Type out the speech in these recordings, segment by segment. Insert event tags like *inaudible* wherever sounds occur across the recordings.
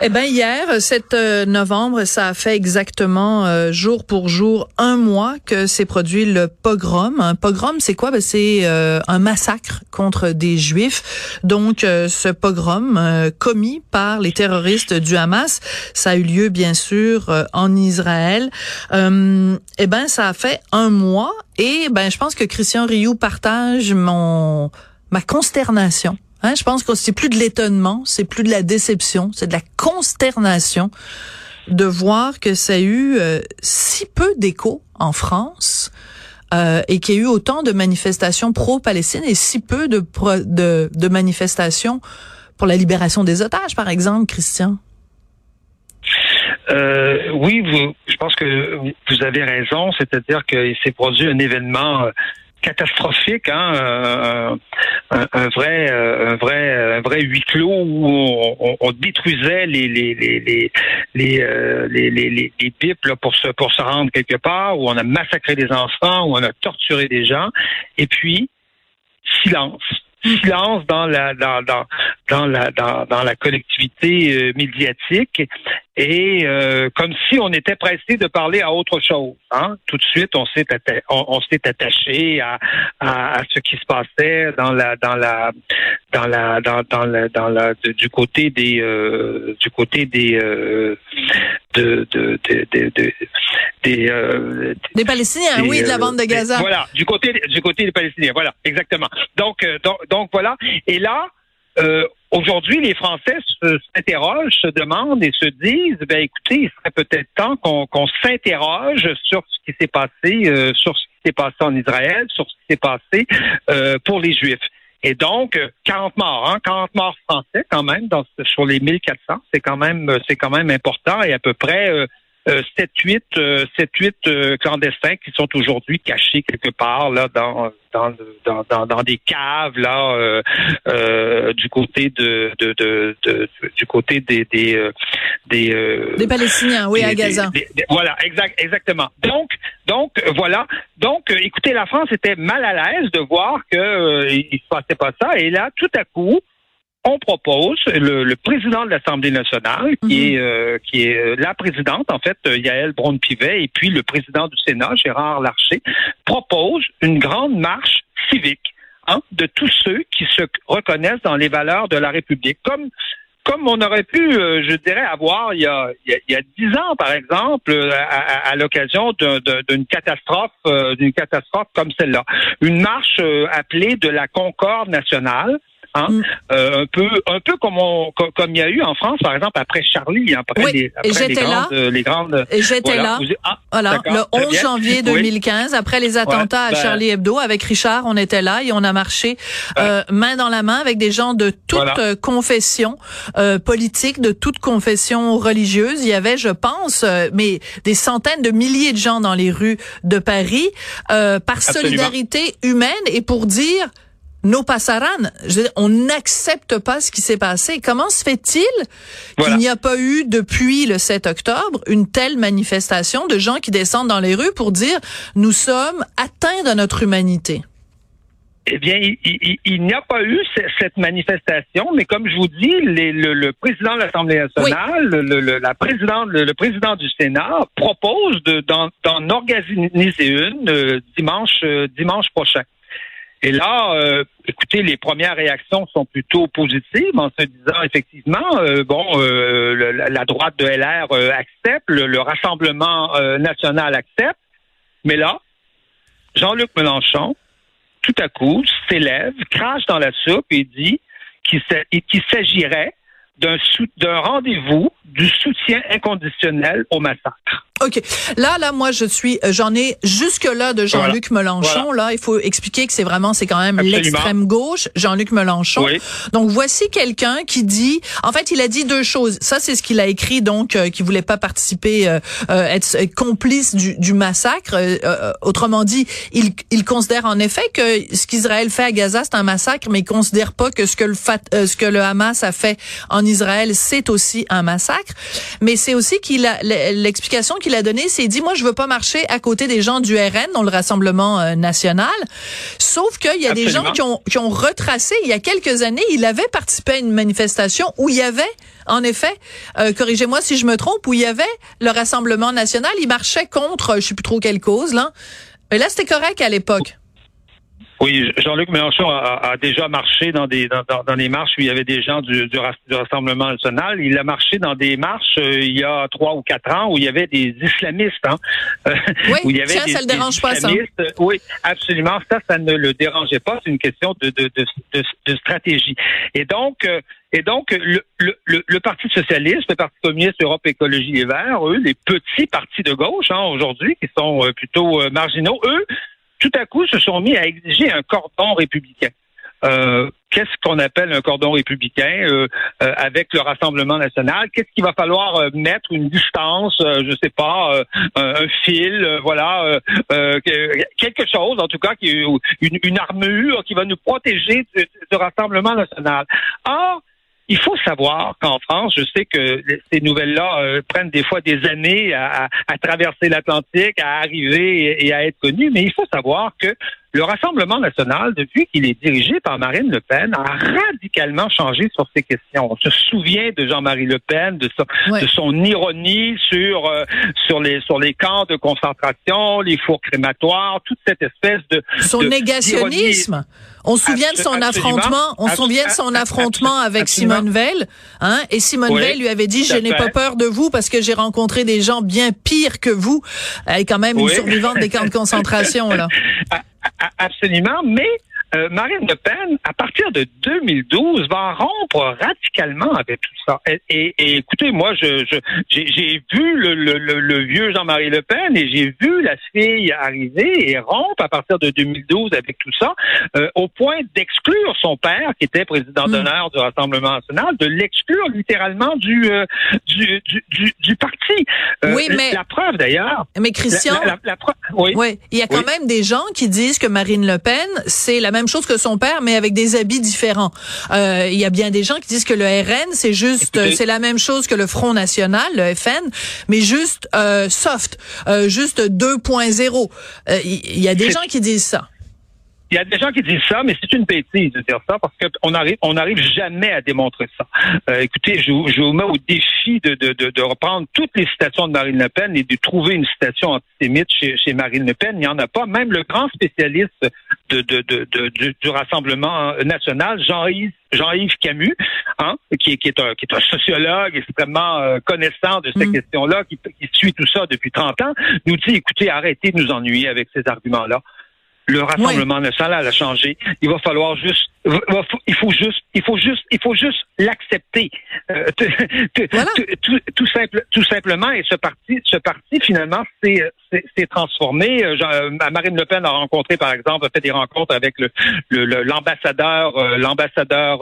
Eh ben hier, 7 euh, novembre, ça a fait exactement euh, jour pour jour un mois que s'est produit le pogrom. Un pogrom, c'est quoi? Ben c'est euh, un massacre contre des Juifs. Donc ce pogrom commis par les terroristes du Hamas, ça a eu lieu bien sûr en Israël. eh ben ça a fait un mois et ben je pense que Christian Rioux partage mon ma consternation Hein, je pense que c'est plus de l'étonnement, c'est plus de la déception, c'est de la consternation de voir que ça a eu euh, si peu d'écho en France euh, et qu'il y a eu autant de manifestations pro-Palestine et si peu de, de, de manifestations pour la libération des otages, par exemple, Christian. Euh, oui, vous, je pense que vous avez raison, c'est-à-dire qu'il s'est produit un événement euh, catastrophique, hein, euh, un, vrai, euh, un vrai, un vrai huis clos où on, on, détruisait les les les les les, euh, les, les, les, pipes là, pour se pour se rendre quelque part, où on a massacré des enfants, où on a torturé des gens, et puis silence silence dans la dans dans dans la dans, dans la collectivité euh, médiatique et euh, comme si on était pressé de parler à autre chose. Hein? Tout de suite, on s'est on, s'est attaché à, à, ce qui se passait dans la dans la dans la dans dans la, dans la du côté des euh, du côté des de, de, de, de des euh, des Palestiniens, oui, de la bande de Gaza. voilà, du côté du côté des Palestiniens, voilà, exactement. Donc donc, donc voilà. Et là, euh, aujourd'hui, les Français s'interrogent, se demandent et se disent, ben écoutez, il serait peut-être temps qu'on s'interroge sur ce qui s'est passé, euh, sur ce qui s'est passé en Israël, sur ce qui s'est passé euh, pour les Juifs. Et donc, 40 morts, hein, 40 morts français quand même dans, sur les 1400, c'est quand même c'est quand même important et à peu près 7-8 euh, 7-8 euh, euh, clandestins qui sont aujourd'hui cachés quelque part là dans dans, dans, dans, des caves là du côté de, de, de, du côté des des des, des Palestiniens oui à Gaza. voilà exact exactement. Donc donc voilà. Donc écoutez la France était mal à l'aise de voir que il se passait pas ça. Et là tout à coup on propose, le, président de l'Assemblée nationale, qui mhm. est euh, qui est euh, la présidente, en fait, euh, Yael Braun-Pivet, et puis le président du Sénat, Gérard Larcher, propose une grande marche civique hein, de tous ceux qui se reconnaissent dans les valeurs de la République, comme comme on aurait pu, je dirais, avoir il y a il y a dix ans, par exemple, à, l'occasion d'une catastrophe, d'une catastrophe comme celle-là, une marche appelée de la Concorde nationale, Hein? Mm. Euh, un peu, un peu comme on, comme il y a eu en France, par exemple, après Charlie, hein, après, les, après les, grandes, là. les grandes. Et j'étais là. Ah, voilà, le 11 janvier 2015, après les attentats à ben Charlie Hebdo, avec Richard, on était là et on a marché euh, main dans la main avec des gens de toute euh, confession euh, politique, de toute confession religieuse. Il y avait, je pense, euh, mais des centaines de milliers de gens dans les rues de Paris par solidarité humaine et pour dire nos passaran, on n'accepte pas ce qui s'est passé. Comment se fait-il qu'il n'y a pas eu depuis le 7 octobre une telle manifestation de gens qui descendent dans les rues pour dire nous sommes atteints de notre humanité? Eh bien, il, n'y a pas eu cette manifestation, mais comme je vous dis, le, président de l'Assemblée nationale, le, la présidente, le, président du Sénat propose d'en organiser une euh, dimanche, euh, dimanche prochain. Et là, euh, écoutez, les premières réactions sont plutôt positives en se disant effectivement, euh, bon, euh, la droite de LR accepte, le, Rassemblement national accepte, mais là, Jean-Luc Mélenchon, tout à coup, s'élève, crache dans la soupe et dit qu'il s'agirait d'un rendez-vous du soutien inconditionnel au massacre. OK. Là, là, moi, je suis, euh, j'en ai jusque-là de Jean-Luc Mélenchon. Là, il faut expliquer que c'est vraiment, c'est quand même l'extrême gauche, Jean-Luc Mélenchon. Donc, voici quelqu'un qui dit, en fait, il a dit deux choses. Ça, c'est ce qu'il a écrit, donc, euh, qui voulait pas participer, euh, euh être, complice du, du massacre. autrement dit, il, il considère en effet que ce qu'Israël fait à Gaza, c'est un massacre, mais il considère pas que ce que le, ce que le Hamas a fait en Israël, c'est aussi un massacre. Mais c'est aussi qu'il a l'explication qu'il a donnée, c'est dit moi je veux pas marcher à côté des gens du RN, dans le Rassemblement euh, national. Sauf qu'il y a des gens qui ont qui ont retracé il y a quelques années, il avait participé à une manifestation où il y avait en effet, euh, corrigez-moi si je me trompe, où il y avait le Rassemblement national, il marchait contre je sais plus trop quelle cause là. Mais là c'était correct à l'époque. Oui, Jean-Luc Mélenchon a, déjà marché dans des dans, dans, des marches où il y avait des gens du, du, Rassemblement national. Il a marché dans des marches euh, il y a trois ou quatre ans où il y avait des islamistes. Hein, euh, oui, où il y avait des, ça le dérange pas, ça. Oui, absolument. Ça, ça ne le dérangeait pas. C'est une question de, de, de, de stratégie. Et donc, euh, et donc, le, le, le, Parti socialiste, le Parti communiste, Europe Écologie Les Verts, eux, les petits partis de gauche hein, aujourd'hui, qui sont plutôt marginaux, eux, tout à coup se sont mis à exiger un cordon républicain. Euh, qu'est-ce qu'on appelle un cordon républicain euh, euh, avec le Rassemblement national? Qu'est-ce qu'il va falloir mettre une distance, je sais pas, un, fil, voilà, quelque chose en tout cas, qui, une, une armure qui va nous protéger du, du Rassemblement national. Or, il faut savoir qu'en France, je sais que ces nouvelles-là euh, prennent des fois des années à, traverser l'Atlantique, à arriver et, à être connues, mais il faut savoir que le Rassemblement national, depuis qu'il est dirigé par Marine Le Pen, a radicalement changé sur ces questions. On se souvient de Jean-Marie Le Pen, de, son, ironie sur euh, sur les sur les camps de concentration, les fours crématoires, toute cette espèce de son négationnisme. On se souvient de son affrontement, on se souvient de son affrontement avec Simone Veil, hein, et Simone Veil lui avait dit je n'ai pas peur de vous parce que j'ai rencontré des gens bien pires que vous. Elle est quand même une survivante des camps de concentration là. *laughs* Absolument, mais euh, Marine Le Pen, à partir de 2012, va rompre radicalement avec tout ça. Et, écoutez, moi, je, j'ai, vu le, le, vieux Jean-Marie Le Pen et j'ai vu la fille arriver et rompre à partir de 2012 avec tout ça, euh, au point d'exclure son père, qui était président hmm. d'honneur du Rassemblement national, de l'exclure littéralement du, euh, du, du, du, parti. oui, mais la preuve d'ailleurs. Mais Christian, oui. oui, il y a quand même des gens qui disent que Marine Le Pen, c'est la même chose que son père, mais avec des habits différents. Euh, il y a bien des gens qui disent que le RN, c'est juste, c'est la même chose que le Front National, le FN, mais juste euh, soft, euh, juste 2.0. Il y a des gens qui disent ça. Il y a des gens qui disent ça, mais c'est une bêtise de dire ça parce qu'on arrive, on n'arrive jamais à démontrer ça. Euh, écoutez, je, je, vous mets au défi de, de, de, de, reprendre toutes les citations de Marine Le Pen et de trouver une citation antisémite chez, chez Marine Le Pen. Il n'y en a pas. Même le grand spécialiste de, de, de, du, du Rassemblement national, Jean-Yves Jean-Yves Camus, hein, qui, qui, est un, qui est un sociologue extrêmement euh, connaissant de ces mm. questions-là, qui, qui suit tout ça depuis 30 ans, nous dit, écoutez, arrêtez de nous ennuyer avec ces arguments-là. Le Rassemblement national a changé. Il va falloir juste, il faut juste, il faut juste, il faut juste l'accepter. Euh, *laughs* tout, simple, tout simplement. Et ce parti, ce parti finalement, s'est transformé. Euh, euh, Marine Le Pen a rencontré, par exemple, a fait des rencontres avec le l'ambassadeur, l'ambassadeur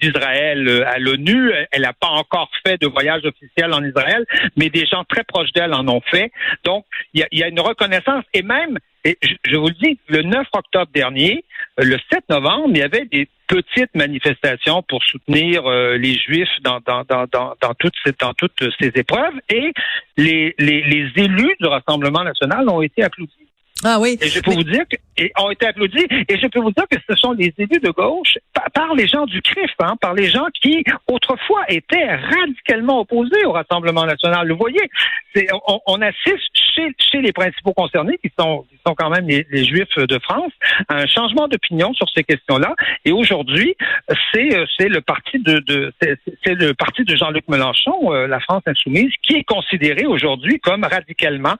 d'Israël à l'ONU. Elle n'a pas encore fait de voyage officiel en Israël, mais des gens très proches d'elle en ont fait. Donc, il y a, y a une reconnaissance et même et je, vous le dis, le 9 octobre dernier, euh, le 7 novembre, il y avait des petites manifestations pour soutenir euh, les Juifs dans, dans, dans, dans, dans, toutes ces, dans toutes ces épreuves et les, les, les élus du Rassemblement national ont été applaudis. Ah oui. Et je peux vous dire que, et ont été applaudis. Et je peux vous dire que ce sont les élus de gauche, par, les gens du CRIF, hein, par les gens qui autrefois étaient radicalement opposés au Rassemblement national. Vous voyez, on, on, assiste chez, chez les principaux concernés, qui sont, qui sont quand même les, les Juifs de France, un changement d'opinion sur ces questions-là. Et aujourd'hui, c'est c'est le parti de, de c'est le parti de Jean-Luc Mélenchon, euh, la France insoumise, qui est considéré aujourd'hui comme radicalement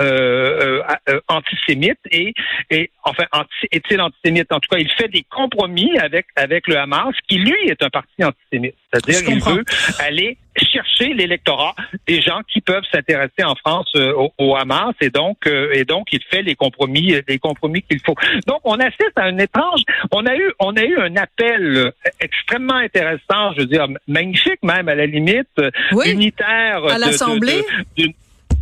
euh, euh, euh antisémite et, et enfin est-il antisémite? En tout cas, il fait des compromis avec avec le Hamas, qui lui est un parti antisémite. C'est-à-dire qu'il veut aller chercher l'électorat des gens qui peuvent s'intéresser en France euh, au, Hamas et donc euh, et donc il fait les compromis les compromis qu'il faut. Donc on assiste à un étrange on a eu on a eu un appel extrêmement intéressant, je veux dire magnifique même à la limite unitaire à l'Assemblée?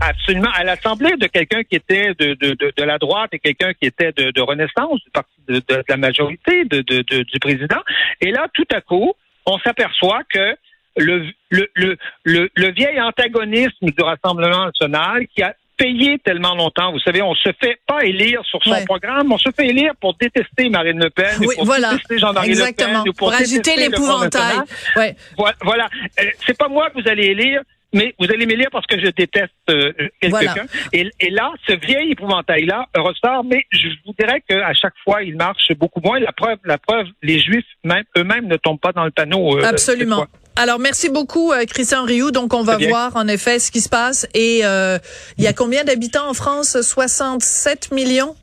Absolument. À l'Assemblée de quelqu'un qui était de, de, de, la droite et quelqu'un qui était de, de Renaissance, du parti de, de, la majorité de, du président. Et là, tout à coup, on s'aperçoit que le, le, le, le, le vieil antagonisme du Rassemblement national qui a payé tellement longtemps. Vous savez, on se fait pas élire sur son Ouais. programme, on se fait élire pour détester Marine Le Pen, ou Oui, pour voilà. détester Jean-Marie Le Exactement. Pen, ou Pour, pour, agiter l'épouvantail. Ouais. Voilà. Euh, c'est pas moi que vous allez élire, mais vous allez m'élire parce que je déteste euh, quelqu'un. Voilà. Et, et là, ce vieil épouvantail-là ressort, mais je vous dirais qu'à chaque fois, il marche beaucoup moins. La preuve, la preuve, les Juifs même eux-mêmes ne tombent pas dans le panneau. euh, Absolument. Alors, merci beaucoup, euh, Christian Rioux. Donc, on va voir, en effet, ce qui se passe. Et euh, il y a combien d'habitants en France? 67 millions?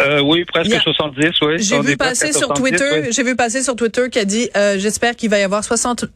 Euh, oui, presque a- 70, oui. J'ai vu passer sur 70, Twitter, oui. j'ai vu passer sur Twitter qui a dit, euh, j'espère qu'il va y avoir 60,